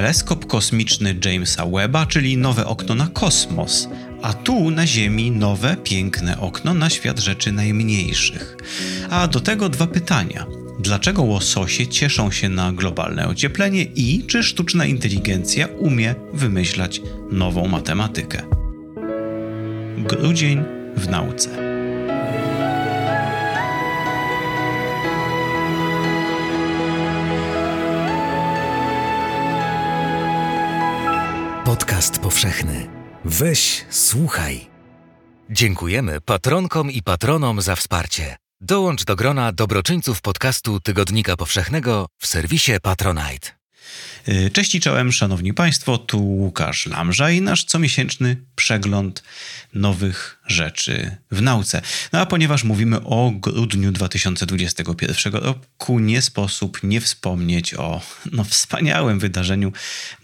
teleskop kosmiczny Jamesa Webba, czyli nowe okno na kosmos, a tu na Ziemi nowe, piękne okno na świat rzeczy najmniejszych. A do tego dwa pytania. Dlaczego łososie cieszą się na globalne ocieplenie i czy sztuczna inteligencja umie wymyślać nową matematykę? Grudzień w nauce. Powszechny. Weź, słuchaj. Dziękujemy patronkom i patronom za wsparcie. Dołącz do grona dobroczyńców podcastu Tygodnika Powszechnego w serwisie Patronite. Y, cześć i czołem, szanowni państwo, tu Łukasz Lamża i nasz comiesięczny przegląd nowych rzeczy w nauce. No a ponieważ mówimy o grudniu 2021 roku, nie sposób nie wspomnieć o no, wspaniałym wydarzeniu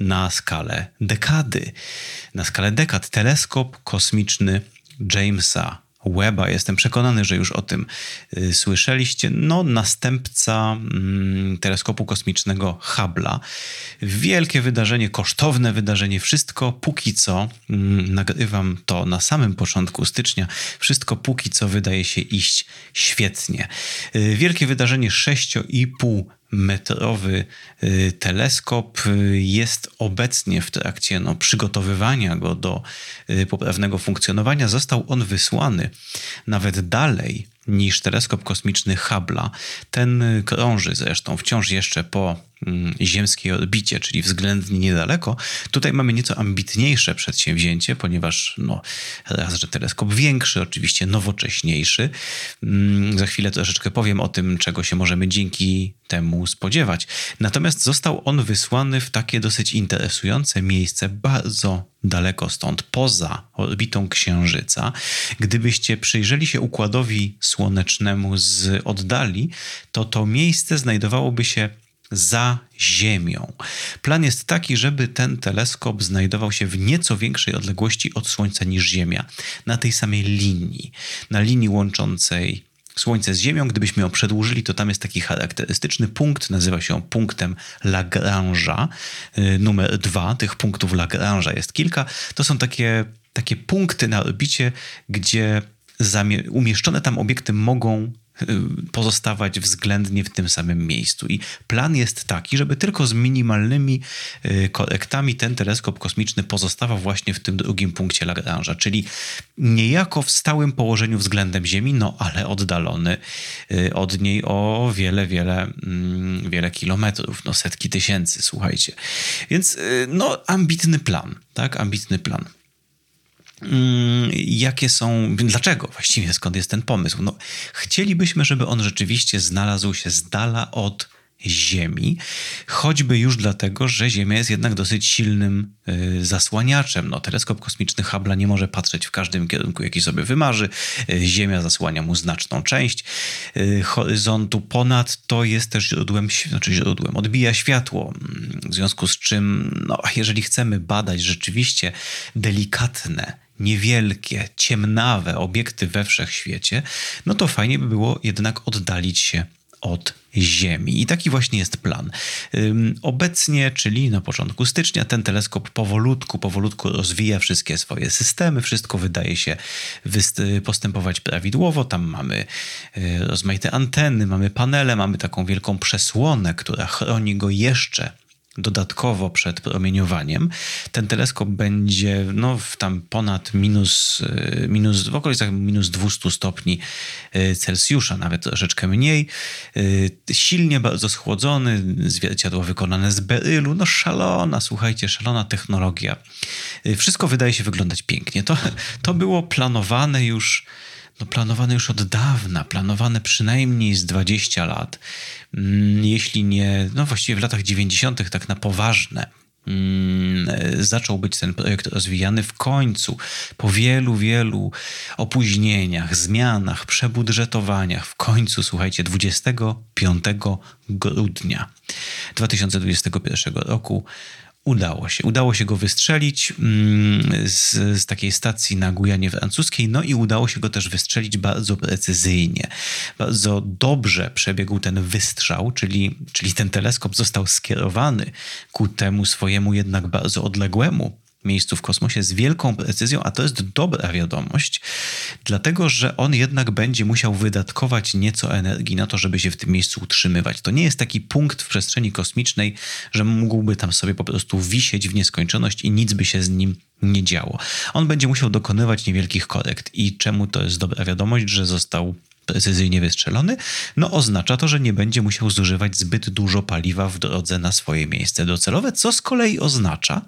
na skalę dekady. Na skalę dekad teleskop kosmiczny Jamesa Weba. Jestem przekonany, że już o tym y, słyszeliście. No, następca mm, teleskopu kosmicznego Hubble'a. Wielkie wydarzenie, kosztowne wydarzenie. Wszystko póki co, mm, nagrywam to na samym początku stycznia, wszystko póki co wydaje się iść świetnie. Y, wielkie wydarzenie 6,5 metrowy y, teleskop y, jest obecnie w trakcie no, przygotowywania go do y, poprawnego funkcjonowania. Został on wysłany nawet dalej niż teleskop kosmiczny Hubble'a. Ten krąży zresztą wciąż jeszcze po mm, ziemskiej orbicie, czyli względnie niedaleko. Tutaj mamy nieco ambitniejsze przedsięwzięcie, ponieważ no, raz, że teleskop większy, oczywiście nowocześniejszy. Mm, za chwilę troszeczkę powiem o tym, czego się możemy dzięki temu spodziewać. Natomiast został on wysłany w takie dosyć interesujące miejsce, bardzo daleko stąd, poza orbitą Księżyca. Gdybyście przyjrzeli się układowi słonecznemu z oddali, to to miejsce znajdowałoby się za Ziemią. Plan jest taki, żeby ten teleskop znajdował się w nieco większej odległości od Słońca niż Ziemia, na tej samej linii, na linii łączącej Słońce z Ziemią. Gdybyśmy ją przedłużyli, to tam jest taki charakterystyczny punkt, nazywa się punktem Lagrange'a, y, numer dwa. Tych punktów Lagrange'a jest kilka. To są takie, takie punkty na orbicie, gdzie umieszczone tam obiekty mogą pozostawać względnie w tym samym miejscu. I plan jest taki, żeby tylko z minimalnymi y, korektami ten teleskop kosmiczny pozostawał właśnie w tym drugim punkcie Lagrange'a, czyli niejako w stałym położeniu względem Ziemi, no ale oddalony y, od niej o wiele, wiele, mm, wiele kilometrów, no setki tysięcy, słuchajcie. Więc no ambitny plan, tak, ambitny plan. Mm, jakie są, dlaczego właściwie, skąd jest ten pomysł? No, chcielibyśmy, żeby on rzeczywiście znalazł się z dala od Ziemi, choćby już dlatego, że Ziemia jest jednak dosyć silnym y, zasłaniaczem. No, teleskop kosmiczny Hubble'a nie może patrzeć w każdym kierunku, jaki sobie wymarzy. Y, Ziemia zasłania mu znaczną część y, horyzontu. Ponadto jest też źródłem, znaczy źródłem, odbija światło, w związku z czym, no, jeżeli chcemy badać rzeczywiście delikatne, niewielkie, ciemnawe obiekty we wszechświecie, no to fajnie by było jednak oddalić się od Ziemi. I taki właśnie jest plan. Obecnie, czyli na początku stycznia, ten teleskop powolutku, powolutku rozwija wszystkie swoje systemy, wszystko wydaje się postępować prawidłowo. Tam mamy y, rozmaite anteny, mamy panele, mamy taką wielką przesłonę, która chroni go jeszcze dodatkowo przed promieniowaniem. Ten teleskop będzie no, w tam ponad minus, y, minus, w okolicach minus 200 stopni y, Celsjusza, nawet troszeczkę mniej. Y, silnie bardzo schłodzony, zwierciadło wykonane z berylu, no szalona, słuchajcie, szalona technologia. Wszystko wydaje się wyglądać pięknie. To, to było planowane już no, planowane już od dawna, planowane przynajmniej z 20 lat, mm, jeśli nie, no właściwie w latach 90., tak na poważne. Mm, zaczął być ten projekt rozwijany w końcu, po wielu, wielu opóźnieniach, zmianach, przebudżetowaniach. W końcu, słuchajcie, 25 grudnia 2021 roku udało się. Udało się go wystrzelić mm, z, z, takiej stacji na Gujanie Francuskiej, no i udało się go też wystrzelić bardzo precyzyjnie. Bardzo dobrze przebiegł ten wystrzał, czyli, czyli ten teleskop został skierowany ku temu swojemu jednak bardzo odległemu miejscu w kosmosie z wielką precyzją, a to jest dobra wiadomość, dlatego że on jednak będzie musiał wydatkować nieco energii na to, żeby się w tym miejscu utrzymywać. To nie jest taki punkt w przestrzeni kosmicznej, że mógłby tam sobie po prostu wisieć w nieskończoność i nic by się z nim nie działo. On będzie musiał dokonywać niewielkich korekt. I czemu to jest dobra wiadomość, że został precyzyjnie wystrzelony, no oznacza to, że nie będzie musiał zużywać zbyt dużo paliwa w drodze na swoje miejsce docelowe, co z kolei oznacza,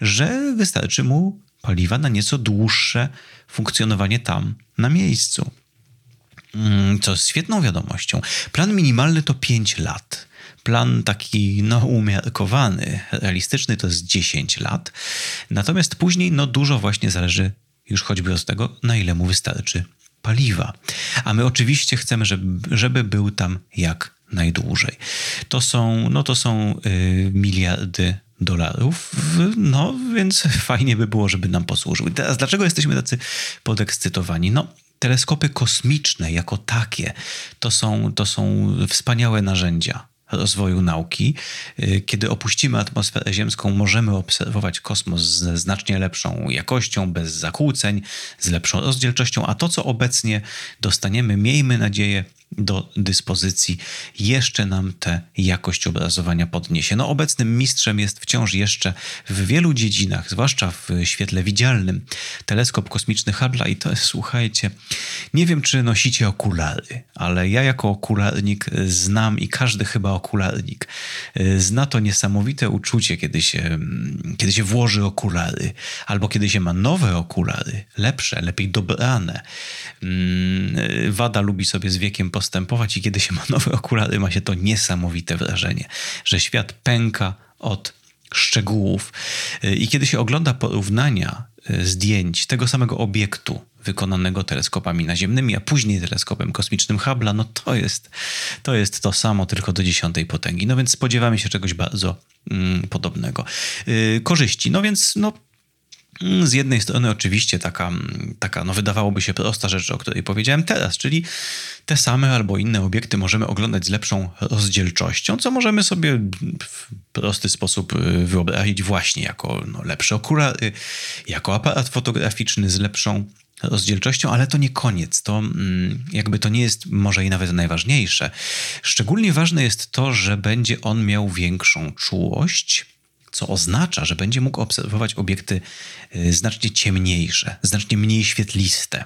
że wystarczy mu paliwa na nieco dłuższe funkcjonowanie tam, na miejscu. Mm, co jest świetną wiadomością. Plan minimalny to 5 lat. Plan taki no, umiarkowany, realistyczny to jest 10 lat. Natomiast później no, dużo właśnie zależy już choćby od tego, na ile mu wystarczy paliwa. A my oczywiście chcemy, żeby, żeby był tam jak najdłużej. To są, no to są y, miliardy dolarów, no więc fajnie by było, żeby nam posłużył. Teraz dlaczego jesteśmy tacy podekscytowani? No teleskopy kosmiczne jako takie to są, to są wspaniałe narzędzia rozwoju nauki. Y, kiedy opuścimy atmosferę ziemską, możemy obserwować kosmos ze znacznie lepszą jakością, bez zakłóceń, z lepszą rozdzielczością, a to, co obecnie dostaniemy, miejmy nadzieję, do dyspozycji, jeszcze nam tę jakość obrazowania podniesie. No, obecnym mistrzem jest wciąż jeszcze w wielu dziedzinach, zwłaszcza w świetle widzialnym, teleskop kosmiczny Hubble'a i to jest, słuchajcie, nie wiem, czy nosicie okulary, ale ja jako okularnik znam i każdy chyba okularnik zna to niesamowite uczucie, kiedy się, kiedy się włoży okulary, albo kiedy się ma nowe okulary, lepsze, lepiej dobrane. Mm, wada lubi sobie z wiekiem po postępować i kiedy się ma nowe okulary, ma się to niesamowite wrażenie, że świat pęka od szczegółów. I kiedy się ogląda porównania e, zdjęć tego samego obiektu wykonanego teleskopami naziemnymi, a później teleskopem kosmicznym Hubble'a, no to jest, to jest to samo, tylko do dziesiątej potęgi. No więc spodziewamy się czegoś bardzo mm, podobnego. Yy, korzyści. No więc no, z jednej strony oczywiście taka, mm, taka, no wydawałoby się prosta rzecz, o której powiedziałem teraz, czyli te same albo inne obiekty możemy oglądać z lepszą rozdzielczością, co możemy sobie w prosty sposób y, wyobrazić właśnie jako no, lepsze okulary, jako aparat fotograficzny z lepszą rozdzielczością, ale to nie koniec. To mm, jakby to nie jest może i nawet najważniejsze. Szczególnie ważne jest to, że będzie on miał większą czułość, co oznacza, że będzie mógł obserwować obiekty y, znacznie ciemniejsze, znacznie mniej świetliste.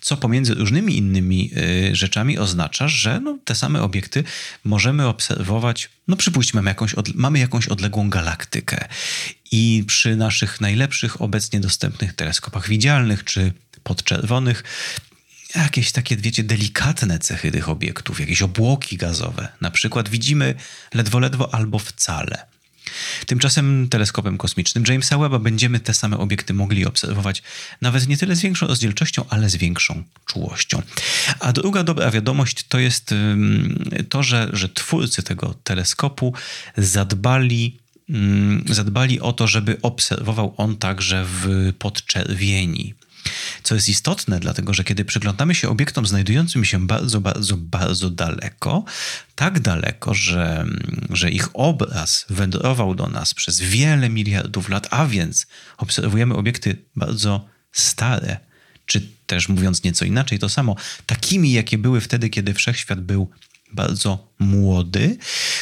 Co pomiędzy różnymi innymi y, rzeczami oznacza, że no, te same obiekty możemy obserwować, no przypuśćmy, jakąś, mamy jakąś odległą galaktykę i przy naszych najlepszych obecnie dostępnych teleskopach widzialnych czy podczerwonych jakieś takie, wiecie, delikatne cechy tych obiektów, jakieś obłoki gazowe. Na przykład widzimy ledwo, ledwo albo wcale. Tymczasem teleskopem kosmicznym Jamesa Webba będziemy te same obiekty mogli obserwować nawet nie tyle z większą rozdzielczością, ale z większą czułością. A druga dobra wiadomość to jest to, że, że twórcy tego teleskopu zadbali zadbali o to, żeby obserwował on także w podczerwieni. Co jest istotne, dlatego że kiedy przyglądamy się obiektom znajdującym się bardzo, bardzo, bardzo daleko, tak daleko, że, że ich obraz wędrował do nas przez wiele miliardów lat, a więc obserwujemy obiekty bardzo stare, czy też mówiąc nieco inaczej, to samo, takimi, jakie były wtedy, kiedy wszechświat był bardzo młody,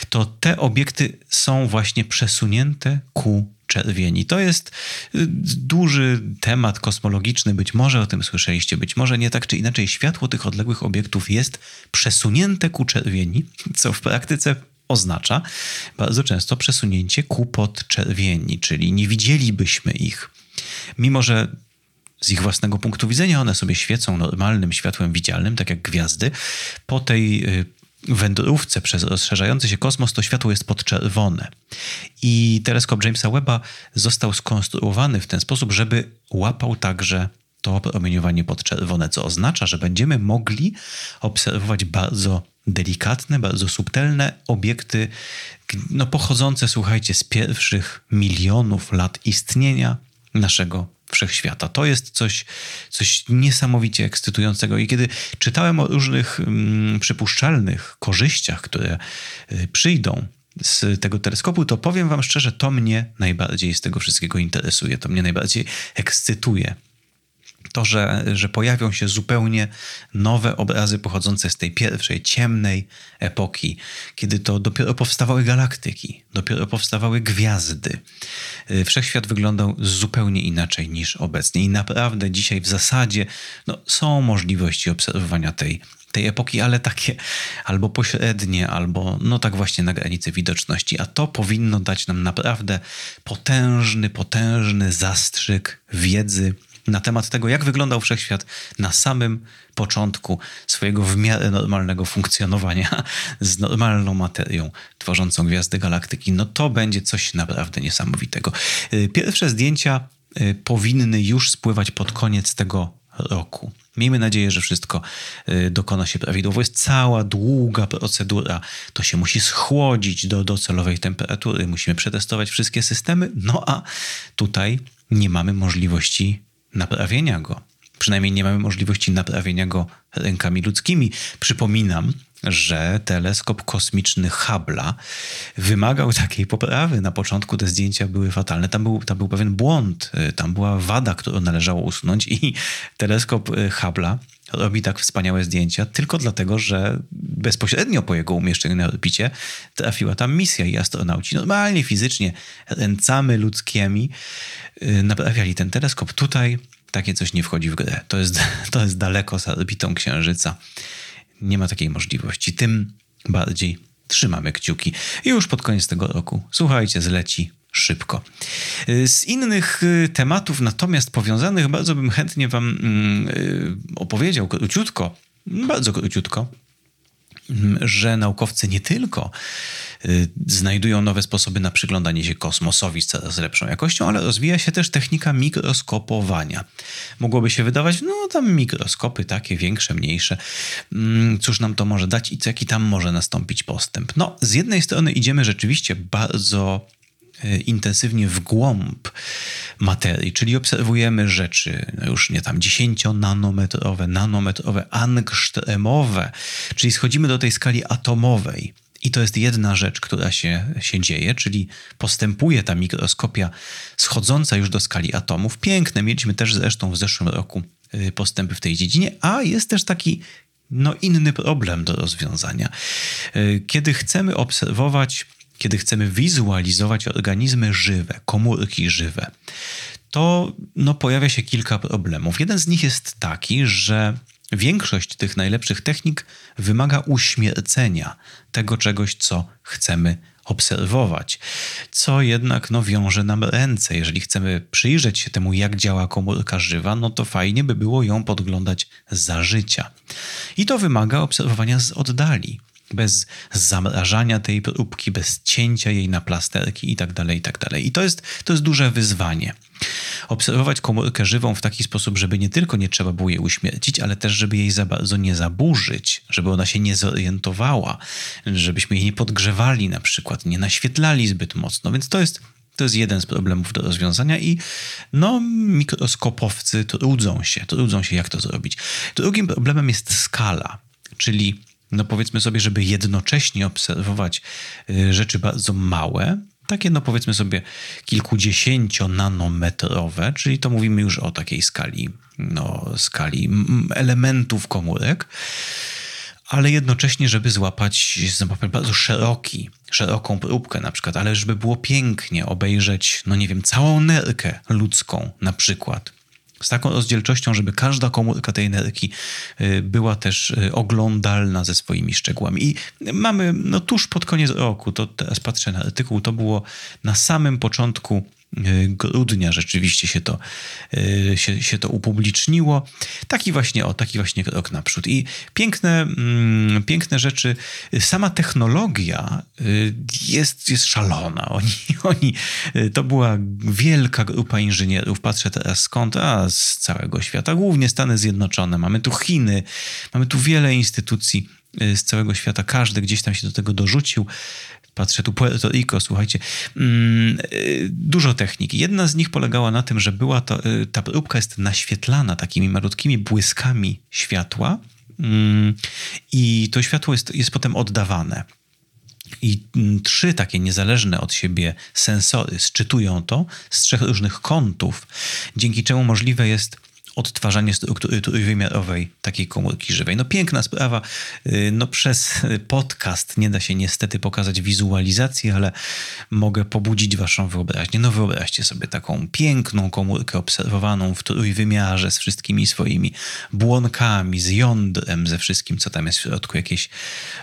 to te obiekty są właśnie przesunięte ku czerwieni. To jest y, duży temat kosmologiczny, być może o tym słyszeliście, być może nie tak czy inaczej. Światło tych odległych obiektów jest przesunięte ku czerwieni, co w praktyce oznacza bardzo często przesunięcie ku podczerwieni, czyli nie widzielibyśmy ich. Mimo, że z ich własnego punktu widzenia one sobie świecą normalnym światłem widzialnym, tak jak gwiazdy, po tej y, wędrówce przez rozszerzający się kosmos to światło jest podczerwone. I teleskop Jamesa Webba został skonstruowany w ten sposób, żeby łapał także to promieniowanie podczerwone, co oznacza, że będziemy mogli obserwować bardzo delikatne, bardzo subtelne obiekty, no pochodzące, słuchajcie, z pierwszych milionów lat istnienia naszego wszechświata. To jest coś, coś niesamowicie ekscytującego. I kiedy czytałem o różnych mm, przypuszczalnych korzyściach, które y, przyjdą z tego teleskopu, to powiem Wam szczerze, to mnie najbardziej z tego wszystkiego interesuje, to mnie najbardziej ekscytuje to, że, że pojawią się zupełnie nowe obrazy pochodzące z tej pierwszej, ciemnej epoki, kiedy to dopiero powstawały galaktyki, dopiero powstawały gwiazdy. Y, wszechświat wyglądał zupełnie inaczej niż obecnie i naprawdę dzisiaj w zasadzie no, są możliwości obserwowania tej, tej epoki, ale takie albo pośrednie, albo no tak właśnie na granicy widoczności. A to powinno dać nam naprawdę potężny, potężny zastrzyk wiedzy na temat tego, jak wyglądał wszechświat na samym początku swojego w miarę normalnego funkcjonowania z normalną materią tworzącą gwiazdy galaktyki, no to będzie coś naprawdę niesamowitego. Y, pierwsze zdjęcia y, powinny już spływać pod koniec tego roku. Miejmy nadzieję, że wszystko y, dokona się prawidłowo. Jest cała długa procedura. To się musi schłodzić do docelowej temperatury. Musimy przetestować wszystkie systemy. No a tutaj nie mamy możliwości naprawienia go. Przynajmniej nie mamy możliwości naprawienia go rękami ludzkimi. Przypominam, że teleskop kosmiczny Hubble'a wymagał takiej poprawy. Na początku te zdjęcia były fatalne. Tam był, tam był pewien błąd, tam była wada, którą należało usunąć i teleskop Hubble'a robi tak wspaniałe zdjęcia tylko dlatego, że bezpośrednio po jego umieszczeniu na orbicie trafiła tam misja i astronauci normalnie, fizycznie, ręcami ludzkimi y, naprawiali ten teleskop. Tutaj takie coś nie wchodzi w grę. To jest, to jest daleko za orbitą Księżyca. Nie ma takiej możliwości. Tym bardziej trzymamy kciuki. I już pod koniec tego roku, słuchajcie, zleci szybko. Y, z innych y, tematów, natomiast powiązanych, bardzo bym chętnie Wam mm, y, opowiedział króciutko, bardzo króciutko, mm, że naukowcy nie tylko znajdują nowe sposoby na przyglądanie się kosmosowi z coraz lepszą jakością, ale rozwija się też technika mikroskopowania. Mogłoby się wydawać, no tam mikroskopy takie większe, mniejsze, mm, cóż nam to może dać i jaki tam może nastąpić postęp. No, z jednej strony idziemy rzeczywiście bardzo E, intensywnie w głąb materii, czyli obserwujemy rzeczy już nie tam 10-nanometrowe, nanometrowe, angstremowe, czyli schodzimy do tej skali atomowej. I to jest jedna rzecz, która się, się dzieje, czyli postępuje ta mikroskopia schodząca już do skali atomów. Piękne, mieliśmy też zresztą w zeszłym roku e, postępy w tej dziedzinie, a jest też taki no, inny problem do rozwiązania. E, kiedy chcemy obserwować kiedy chcemy wizualizować organizmy żywe, komórki żywe, to no, pojawia się kilka problemów. Jeden z nich jest taki, że większość tych najlepszych technik wymaga uśmiercenia tego czegoś, co chcemy obserwować, co jednak no, wiąże nam ręce. Jeżeli chcemy przyjrzeć się temu, jak działa komórka żywa, no to fajnie by było ją podglądać za życia. I to wymaga obserwowania z oddali bez zamrażania tej próbki, bez cięcia jej na plasterki itd., tak itd. Tak I to jest, to jest duże wyzwanie. Obserwować komórkę żywą w taki sposób, żeby nie tylko nie trzeba było jej uśmiercić, ale też, żeby jej za bardzo nie zaburzyć, żeby ona się nie zorientowała, żebyśmy jej nie podgrzewali na przykład, nie naświetlali zbyt mocno. Więc to jest to jest jeden z problemów do rozwiązania i no, mikroskopowcy trudzą się, trudzą się, jak to zrobić. Drugim problemem jest skala, czyli no powiedzmy sobie, żeby jednocześnie obserwować y, rzeczy bardzo małe, takie no powiedzmy sobie kilkudziesięcio-nanometrowe, czyli to mówimy już o takiej skali, no, skali elementów komórek, ale jednocześnie, żeby złapać, złapać bardzo szeroki, szeroką próbkę na przykład, ale żeby było pięknie obejrzeć, no nie wiem, całą nerkę ludzką na przykład, z taką rozdzielczością, żeby każda komórka tej energii y, była też y, oglądalna ze swoimi szczegółami. I mamy, no tuż pod koniec roku, to teraz patrzę na artykuł, to było na samym początku grudnia rzeczywiście się to, y, się, się to upubliczniło. Taki właśnie, o, taki właśnie krok naprzód. I piękne, mm, piękne rzeczy. Sama technologia y, jest, jest szalona. Oni, oni, to była wielka grupa inżynierów. Patrzę teraz skąd? A, z całego świata. Głównie Stany Zjednoczone. Mamy tu Chiny, mamy tu wiele instytucji z całego świata. Każdy gdzieś tam się do tego dorzucił. Patrzę tu Puerto Rico, słuchajcie. Mm, dużo technik. Jedna z nich polegała na tym, że była to, ta próbka jest naświetlana takimi malutkimi błyskami światła mm, i to światło jest, jest potem oddawane. I mm, trzy takie niezależne od siebie sensory sczytują to z trzech różnych kątów, dzięki czemu możliwe jest odtwarzanie trójwymiarowej takiej komórki żywej. No piękna sprawa. Y, no przez podcast nie da się niestety pokazać wizualizacji, ale mogę pobudzić waszą wyobraźnię. No wyobraźcie sobie taką piękną komórkę obserwowaną w trójwymiarze z wszystkimi swoimi błonkami, z jądrem, ze wszystkim, co tam jest w środku, jakieś,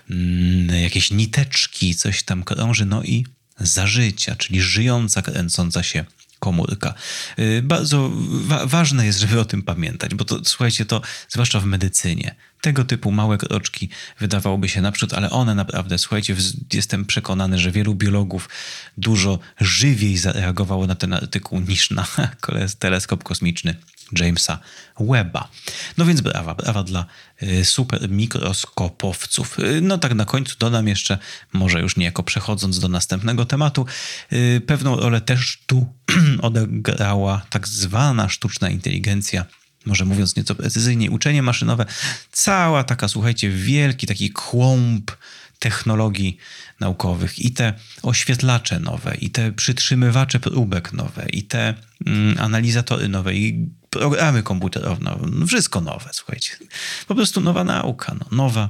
mm, jakieś niteczki, coś tam krąży, no i zażycia, czyli żyjąca, kręcąca się komórka. Y, bardzo wa ważne jest, żeby o tym pamiętać, bo to słuchajcie, to zwłaszcza w medycynie. Tego typu małe kroczki wydawałoby się naprzód, ale one naprawdę, słuchajcie, jestem przekonany, że wielu biologów dużo żywiej zareagowało na ten artykuł niż na teleskop kosmiczny Jamesa Webba. No więc brawa, brawa dla y, super mikroskopowców. Y, no tak na końcu dodam jeszcze, może już niejako przechodząc do następnego tematu, y, pewną rolę też tu odegrała tak zwana sztuczna inteligencja może mówiąc nieco precyzyjniej, uczenie maszynowe, cała taka, słuchajcie, wielki taki kłąb technologii naukowych i te oświetlacze nowe, i te przytrzymywacze próbek nowe, i te mm, analizatory nowe, i programy komputerowe, no, wszystko nowe, słuchajcie. Po prostu nowa nauka, no, nowa,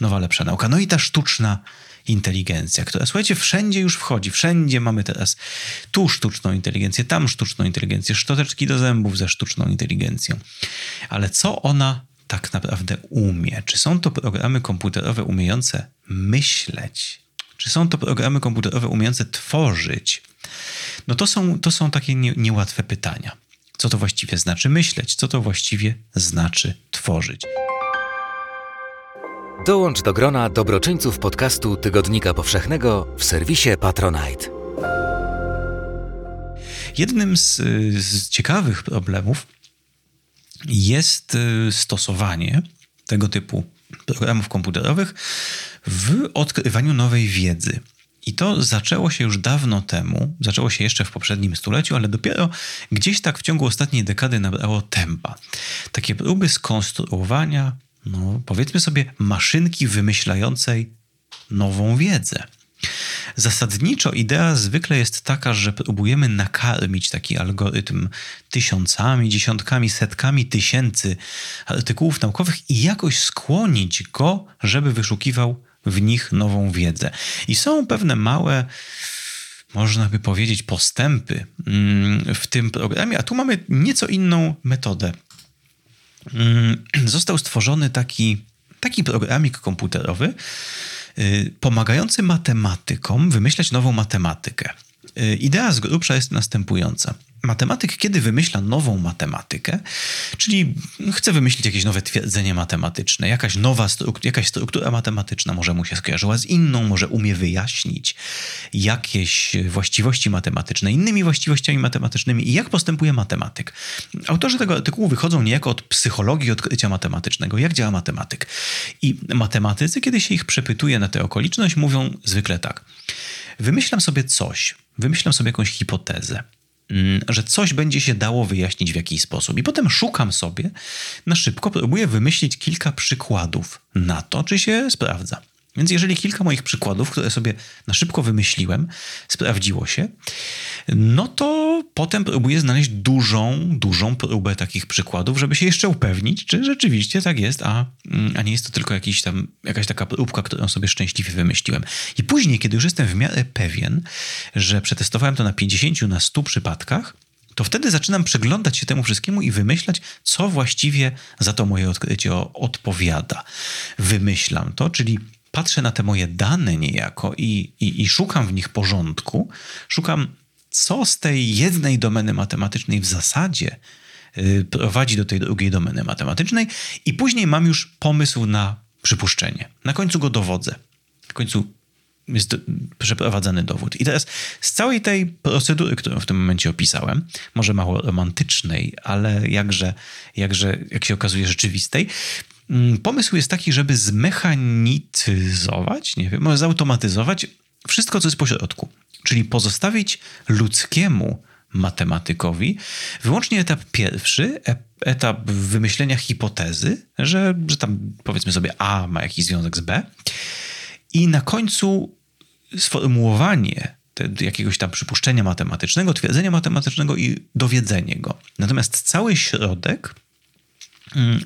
nowa, lepsza nauka. No i ta sztuczna inteligencja, która, słuchajcie, wszędzie już wchodzi. Wszędzie mamy teraz tu sztuczną inteligencję, tam sztuczną inteligencję, szczoteczki do zębów ze sztuczną inteligencją. Ale co ona tak naprawdę umie? Czy są to programy komputerowe umiejące myśleć? Czy są to programy komputerowe umiejące tworzyć? No to są, to są takie nie, niełatwe pytania. Co to właściwie znaczy myśleć? Co to właściwie znaczy tworzyć? Dołącz do grona dobroczyńców podcastu Tygodnika Powszechnego w serwisie Patronite. Jednym z, z ciekawych problemów jest y, stosowanie tego typu programów komputerowych w odkrywaniu nowej wiedzy. I to zaczęło się już dawno temu, zaczęło się jeszcze w poprzednim stuleciu, ale dopiero gdzieś tak w ciągu ostatniej dekady nabrało tempa. Takie próby skonstruowania, no powiedzmy sobie, maszynki wymyślającej nową wiedzę. Zasadniczo idea zwykle jest taka, że próbujemy nakarmić taki algorytm tysiącami, dziesiątkami, setkami tysięcy artykułów naukowych i jakoś skłonić go, żeby wyszukiwał w nich nową wiedzę. I są pewne małe można by powiedzieć, postępy mm, w tym programie, a tu mamy nieco inną metodę. Mm, został stworzony taki, taki programik komputerowy, y, pomagający matematykom wymyślać nową matematykę. Y, idea z grubsza jest następująca matematyk, kiedy wymyśla nową matematykę, czyli chce wymyślić jakieś nowe twierdzenie matematyczne, jakaś nowa struktura, jakaś struktura matematyczna może mu się skojarzyła z inną, może umie wyjaśnić jakieś właściwości matematyczne innymi właściwościami matematycznymi i jak postępuje matematyk. Autorzy tego artykułu wychodzą niejako od psychologii odkrycia matematycznego, jak działa matematyk. I matematycy, kiedy się ich przepytuje na tę okoliczność, mówią zwykle tak. Wymyślam sobie coś, wymyślam sobie jakąś hipotezę Mm, że coś będzie się dało wyjaśnić w jakiś sposób. I potem szukam sobie, na szybko próbuję wymyślić kilka przykładów na to, czy się sprawdza. Więc jeżeli kilka moich przykładów, które sobie na szybko wymyśliłem, sprawdziło się, no to potem próbuję znaleźć dużą, dużą próbę takich przykładów, żeby się jeszcze upewnić, czy rzeczywiście tak jest, a, a nie jest to tylko jakiś tam, jakaś taka próbka, którą sobie szczęśliwie wymyśliłem. I później, kiedy już jestem w miarę pewien, że przetestowałem to na 50, na 100 przypadkach, to wtedy zaczynam przeglądać się temu wszystkiemu i wymyślać, co właściwie za to moje odkrycie odpowiada. Wymyślam to, czyli patrzę na te moje dane niejako i, i, i szukam w nich porządku, szukam, co z tej jednej domeny matematycznej w zasadzie y, prowadzi do tej drugiej domeny matematycznej, i później mam już pomysł na przypuszczenie. Na końcu go dowodzę. Na końcu jest przeprowadzany dowód. I teraz z całej tej procedury, którą w tym momencie opisałem, może mało romantycznej, ale jakże, jakże jak się okazuje, rzeczywistej, pomysł jest taki, żeby zmechanityzować, nie wiem, zautomatyzować wszystko, co jest pośrodku. Czyli pozostawić ludzkiemu matematykowi wyłącznie etap pierwszy, etap wymyślenia hipotezy, że, że tam powiedzmy sobie A ma jakiś związek z B i na końcu sformułowanie jakiegoś tam przypuszczenia matematycznego, twierdzenia matematycznego i dowiedzenie go. Natomiast cały środek mm,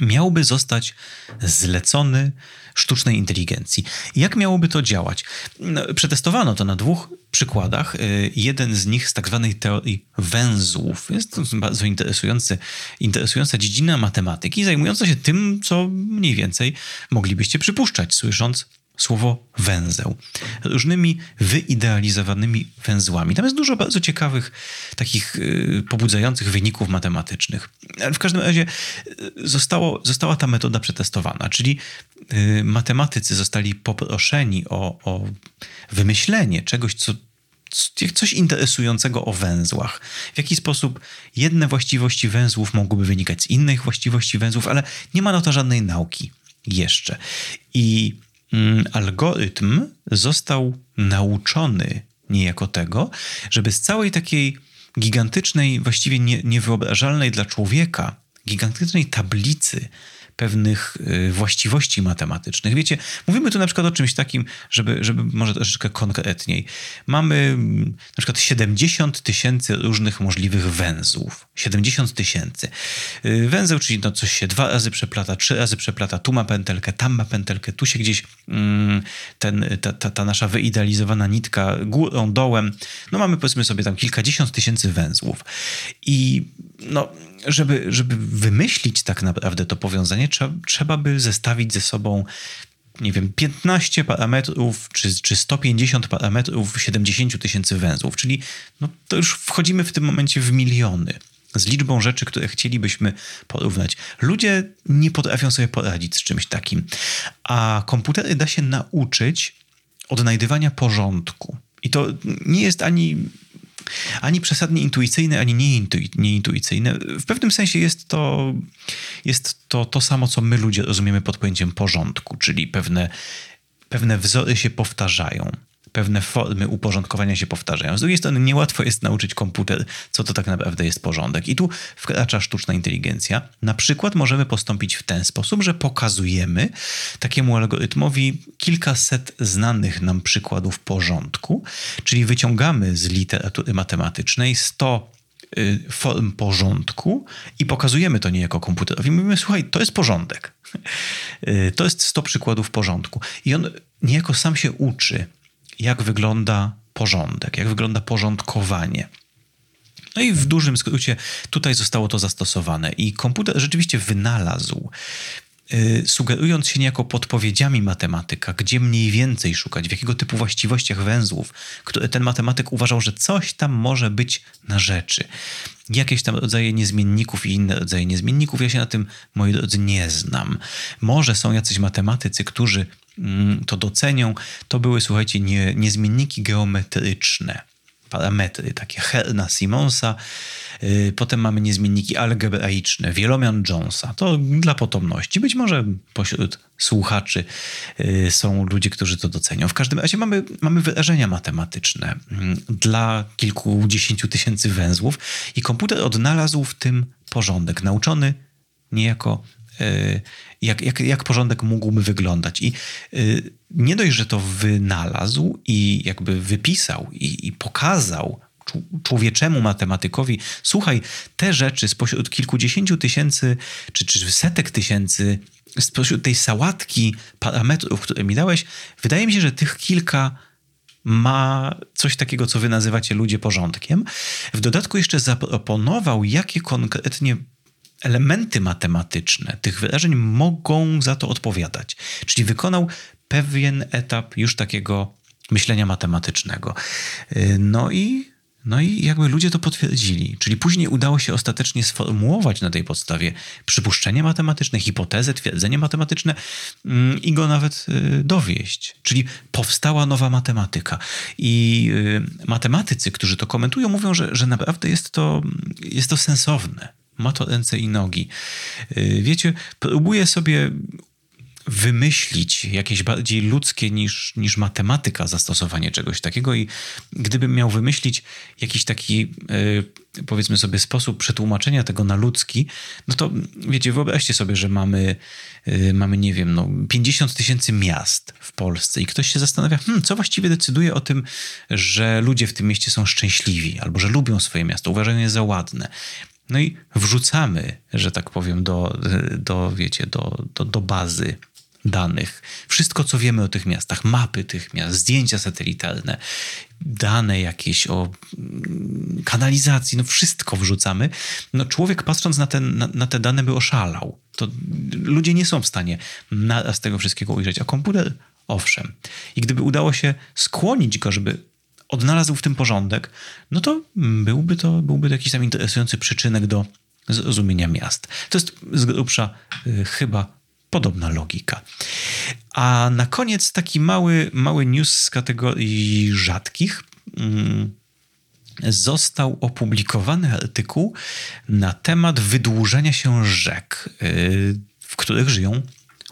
miałby zostać zlecony sztucznej inteligencji. Jak miałoby to działać? No, przetestowano to na dwóch przykładach. Y, jeden z nich z tak zwanej teorii węzłów. Jest to bardzo interesujący, interesująca dziedzina matematyki, zajmująca się tym, co mniej więcej moglibyście przypuszczać, słysząc słowo węzeł. Różnymi wyidealizowanymi węzłami. Tam jest dużo bardzo ciekawych, takich y, pobudzających wyników matematycznych. Ale w każdym razie y, zostało, została ta metoda przetestowana, czyli y, matematycy zostali poproszeni o, o wymyślenie czegoś, co coś interesującego o węzłach. W jaki sposób jedne właściwości węzłów mogłyby wynikać z innych właściwości węzłów, ale nie ma na to żadnej nauki jeszcze. I algorytm został nauczony niejako tego, żeby z całej takiej gigantycznej, właściwie nie, niewyobrażalnej dla człowieka, gigantycznej tablicy pewnych y, właściwości matematycznych. Wiecie, mówimy tu na przykład o czymś takim, żeby, żeby może troszeczkę konkretniej. Mamy mm, na przykład 70 tysięcy różnych możliwych węzłów. 70 tysięcy. Y, węzeł, czyli no coś się dwa razy przeplata, trzy razy przeplata, tu ma pętelkę, tam ma pętelkę, tu się gdzieś mm, ten, ta, ta, ta nasza wyidealizowana nitka górą, dołem. No mamy powiedzmy sobie tam kilkadziesiąt tysięcy węzłów. I no, żeby, żeby wymyślić tak naprawdę to powiązanie, trzeba, trzeba by zestawić ze sobą nie wiem, 15 parametrów czy, czy 150 parametrów 70 tysięcy węzłów, czyli no, to już wchodzimy w tym momencie w miliony z liczbą rzeczy, które chcielibyśmy porównać. Ludzie nie potrafią sobie poradzić z czymś takim, a komputery da się nauczyć odnajdywania porządku. I to nie jest ani ani przesadnie intuicyjne, ani nieintuicyjne. W pewnym sensie jest to, jest to to samo, co my ludzie rozumiemy pod pojęciem porządku, czyli pewne, pewne wzory się powtarzają pewne formy uporządkowania się powtarzają. Z drugiej strony niełatwo jest nauczyć komputer, co to tak naprawdę jest porządek. I tu wkracza sztuczna inteligencja. Na przykład możemy postąpić w ten sposób, że pokazujemy takiemu algorytmowi kilkaset znanych nam przykładów porządku, czyli wyciągamy z literatury matematycznej 100 y, form porządku i pokazujemy to niejako komputerowi. Mówimy, słuchaj, to jest porządek. Y, to jest 100 przykładów porządku. I on niejako sam się uczy jak wygląda porządek, jak wygląda porządkowanie. No i w dużym skrócie tutaj zostało to zastosowane i komputer rzeczywiście wynalazł sugerując się niejako podpowiedziami matematyka, gdzie mniej więcej szukać, w jakiego typu właściwościach węzłów, które ten matematyk uważał, że coś tam może być na rzeczy. Jakieś tam rodzaje niezmienników i inne rodzaje niezmienników, ja się na tym, moi drodzy, nie znam. Może są jacyś matematycy, którzy Mm, to docenią, to były, słuchajcie, nie, niezmienniki geometryczne, parametry, takie Herna Simonsa. Y, potem mamy niezmienniki algebraiczne, wielomian Jonesa. To dla potomności. Być może pośród słuchaczy y, są ludzie, którzy to docenią. W każdym razie mamy, mamy wyrażenia matematyczne mm, dla kilkudziesięciu tysięcy węzłów i komputer odnalazł w tym porządek, nauczony niejako jak, jak, jak porządek mógłby wyglądać. I y, nie dość, że to wynalazł i jakby wypisał i, i pokazał człowieczemu matematykowi, słuchaj, te rzeczy spośród kilkudziesięciu tysięcy czy, czy setek tysięcy, spośród tej sałatki parametrów, które mi dałeś, wydaje mi się, że tych kilka ma coś takiego, co wy nazywacie ludzie porządkiem. W dodatku jeszcze zaproponował, jakie konkretnie elementy matematyczne tych wyrażeń mogą za to odpowiadać. Czyli wykonał pewien etap już takiego myślenia matematycznego. Y, no i, no i jakby ludzie to potwierdzili. Czyli później udało się ostatecznie sformułować na tej podstawie przypuszczenie matematyczne, hipotezę, twierdzenie matematyczne mm, i go nawet y, dowieść. Czyli powstała nowa matematyka. I y, matematycy, którzy to komentują, mówią, że, że naprawdę jest to, jest to sensowne ma to ręce i nogi. Y, wiecie, próbuję sobie wymyślić jakieś bardziej ludzkie niż, niż matematyka zastosowanie czegoś takiego i gdybym miał wymyślić jakiś taki yy, powiedzmy sobie sposób przetłumaczenia tego na ludzki, no to wiecie, wyobraźcie sobie, że mamy, yy, mamy nie wiem, no 50 tysięcy miast w Polsce i ktoś się zastanawia, hmm, co właściwie decyduje o tym, że ludzie w tym mieście są szczęśliwi albo że lubią swoje miasto, uważają je za ładne. No i wrzucamy, że tak powiem, do, do wiecie, do, do, do bazy danych. Wszystko, co wiemy o tych miastach, mapy tych miast, zdjęcia satelitarne, dane jakieś o mm, kanalizacji, no wszystko wrzucamy. No człowiek patrząc na, ten, na, na te dane by oszalał. To ludzie nie są w stanie naraz tego wszystkiego ujrzeć, a komputer owszem. I gdyby udało się skłonić go, żeby odnalazł w tym porządek, no to byłby to, byłby jakiś tam interesujący przyczynek do zrozumienia miast. To jest z grubsza y, chyba podobna logika. A na koniec taki mały, mały news z kategorii rzadkich. Mm, został opublikowany artykuł na temat wydłużenia się rzek, y, w których żyją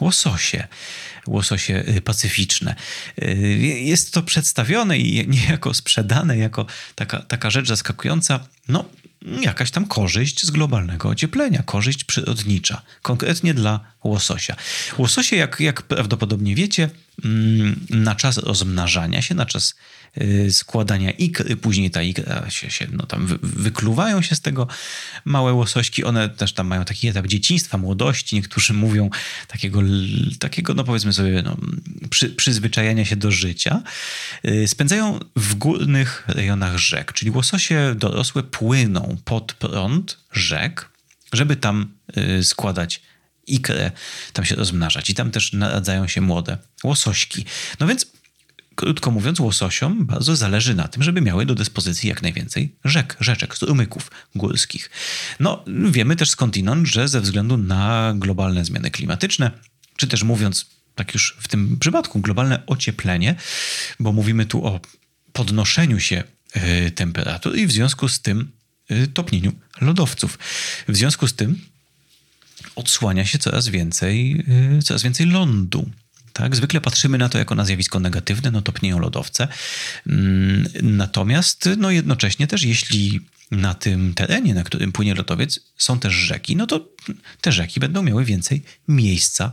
łososie łososie y, pacyficzne. Y, jest to przedstawione i niejako sprzedane jako taka, taka rzecz zaskakująca. No, jakaś tam korzyść z globalnego ocieplenia, korzyść przyrodnicza, konkretnie dla łososia. Łososie, jak, jak prawdopodobnie wiecie, mm, na czas rozmnażania się, na czas składania ikry, później ta ikra się, się no tam wy, wykluwają się z tego małe łosośki, one też tam mają taki etap dzieciństwa, młodości, niektórzy mówią takiego, takiego no powiedzmy sobie, no, przy, przyzwyczajania się do życia, y, spędzają w górnych rejonach rzek, czyli łososie dorosłe płyną pod prąd rzek, żeby tam y, składać ikrę, tam się rozmnażać. I tam też naradzają się młode łosośki. No więc krótko mówiąc, łososiom bardzo zależy na tym, żeby miały do dyspozycji jak najwięcej rzek, rzeczek, strumyków górskich. No, wiemy też skądinąd, że ze względu na globalne zmiany klimatyczne, czy też mówiąc tak już w tym przypadku, globalne ocieplenie, bo mówimy tu o podnoszeniu się y, temperatur i w związku z tym y, topnieniu lodowców. W związku z tym odsłania się coraz więcej, y, coraz więcej lądu. Tak? Zwykle patrzymy na to jako na zjawisko negatywne, no topnieją lodowce. Mm, natomiast no jednocześnie też, jeśli na tym terenie, na którym płynie lodowiec, są też rzeki, no to te rzeki będą miały więcej miejsca,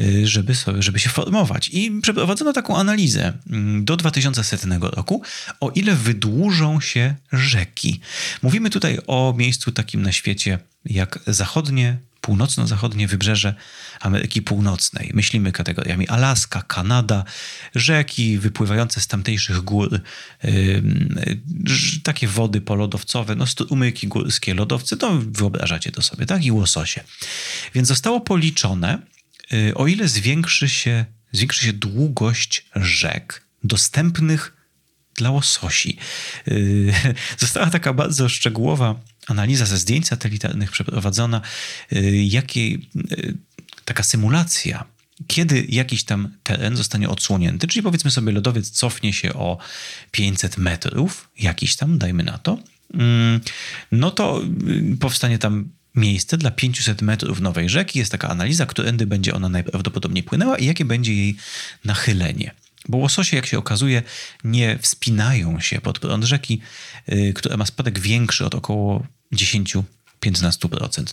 y, żeby, sobie, żeby się formować. I przeprowadzono taką analizę mm, do 2100 roku, o ile wydłużą się rzeki. Mówimy tutaj o miejscu takim na świecie jak zachodnie północno-zachodnie wybrzeże Ameryki Północnej. Myślimy kategoriami Alaska, Kanada, rzeki wypływające z tamtejszych gór, yy, takie wody polodowcowe, no strumyki górskie, lodowce, to wyobrażacie to sobie, tak? I łososie. Więc zostało policzone, yy, o ile zwiększy się, zwiększy się długość rzek dostępnych dla łososi. Yy, została taka bardzo szczegółowa analiza ze zdjęć satelitarnych przeprowadzona, y, jakiej y, taka symulacja kiedy jakiś tam teren zostanie odsłonięty, czyli powiedzmy sobie lodowiec cofnie się o 500 metrów, jakiś tam, dajmy na to, mm, no to y, powstanie tam miejsce dla 500 metrów nowej rzeki. Jest taka analiza, którędy będzie ona najprawdopodobniej płynęła i jakie będzie jej nachylenie. Bo łososie, jak się okazuje, nie wspinają się pod prąd rzeki, która ma spadek większy od około 10-15%.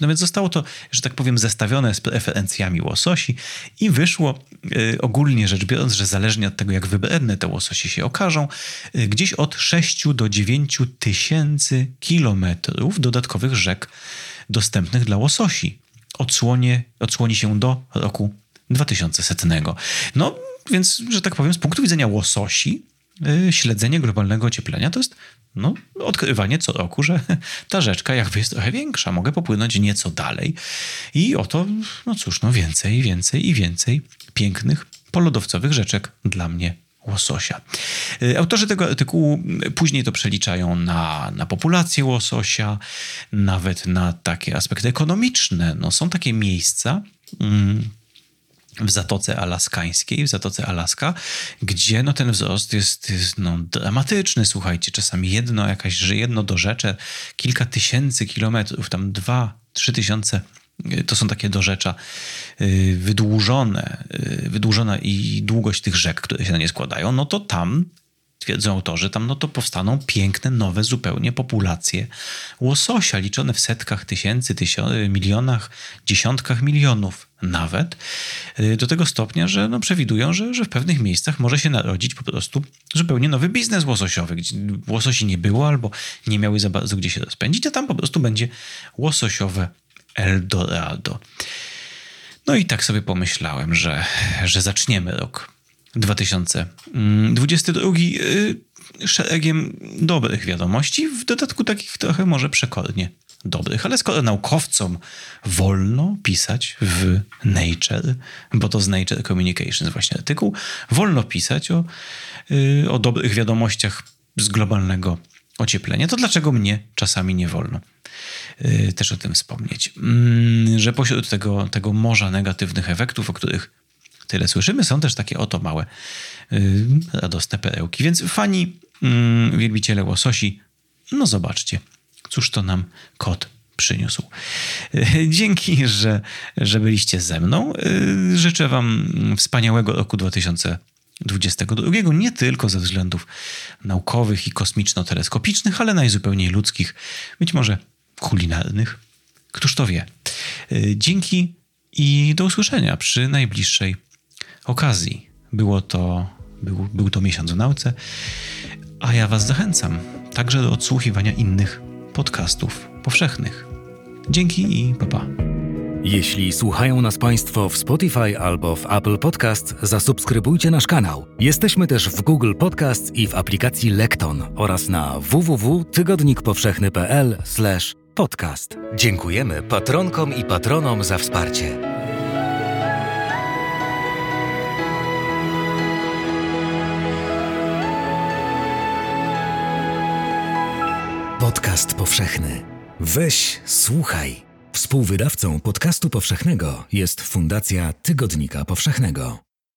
No więc zostało to, że tak powiem, zestawione z preferencjami łososi i wyszło y, ogólnie rzecz biorąc, że zależnie od tego, jak wybredne te łososi się okażą, y, gdzieś od 6 do 9 tysięcy kilometrów dodatkowych rzek dostępnych dla łososi. Odsłonie, odsłoni się do roku 2100. No więc, że tak powiem, z punktu widzenia łososi, y, śledzenie globalnego ocieplenia to jest no, odkrywanie co roku, że ta rzeczka jakby jest trochę większa, mogę popłynąć nieco dalej. I oto, no cóż, no więcej, więcej i więcej pięknych polodowcowych rzeczek dla mnie łososia. Y, autorzy tego artykułu później to przeliczają na, na populację łososia, nawet na takie aspekty ekonomiczne. No, są takie miejsca, mm, w Zatoce Alaskańskiej, w Zatoce Alaska, gdzie no ten wzrost jest, jest no, dramatyczny, słuchajcie, czasami jedno jakaś, jedno do rzeczy, kilka tysięcy kilometrów, tam dwa, trzy tysiące to są takie dorzecza wydłużone, wydłużona i długość tych rzek, które się na nie składają, no to tam twierdzą autorzy, tam no to powstaną piękne, nowe zupełnie populacje łososia, liczone w setkach tysięcy, tysiąc, milionach, dziesiątkach milionów nawet, y, do tego stopnia, że no przewidują, że, że w pewnych miejscach może się narodzić po prostu zupełnie nowy biznes łososiowy, gdzie łososi nie było albo nie miały za bardzo gdzie się rozpędzić, a tam po prostu będzie łososiowe Eldorado. No i tak sobie pomyślałem, że, że zaczniemy rok 2022 y, szeregiem dobrych wiadomości, w dodatku takich trochę może przekornie dobrych. Ale skoro naukowcom wolno pisać w Nature, bo to z Nature Communications właśnie artykuł, wolno pisać o, y, o dobrych wiadomościach z globalnego ocieplenia, to dlaczego mnie czasami nie wolno? Y, też o tym wspomnieć, mm, że pośród tego, tego morza negatywnych efektów, o których tyle słyszymy. Są też takie oto małe, yy, radosne perełki. Więc fani, yy, wielbiciele łososi, no zobaczcie, cóż to nam kot przyniósł. Yy, dzięki, że, że byliście ze mną. Yy, życzę Wam wspaniałego roku 2022, nie tylko ze względów naukowych i kosmiczno-teleskopicznych, ale najzupełniej ludzkich, być może kulinarnych. Któż to wie? Dzięki i do usłyszenia przy najbliższej okazji. Było to, był, był to miesiąc w nauce, a ja Was zachęcam także do odsłuchiwania innych podcastów powszechnych. Dzięki i papa. Jeśli słuchają nas Państwo w Spotify albo w Apple Podcast, zasubskrybujcie nasz kanał. Jesteśmy też w Google Podcast i w aplikacji Lekton oraz na www.tygodnikpowszechny.pl/podcast. Dziękujemy patronkom i patronom za wsparcie. Podcast powszechny. Weź, słuchaj. Współwydawcą podcastu powszechnego jest Fundacja Tygodnika Powszechnego.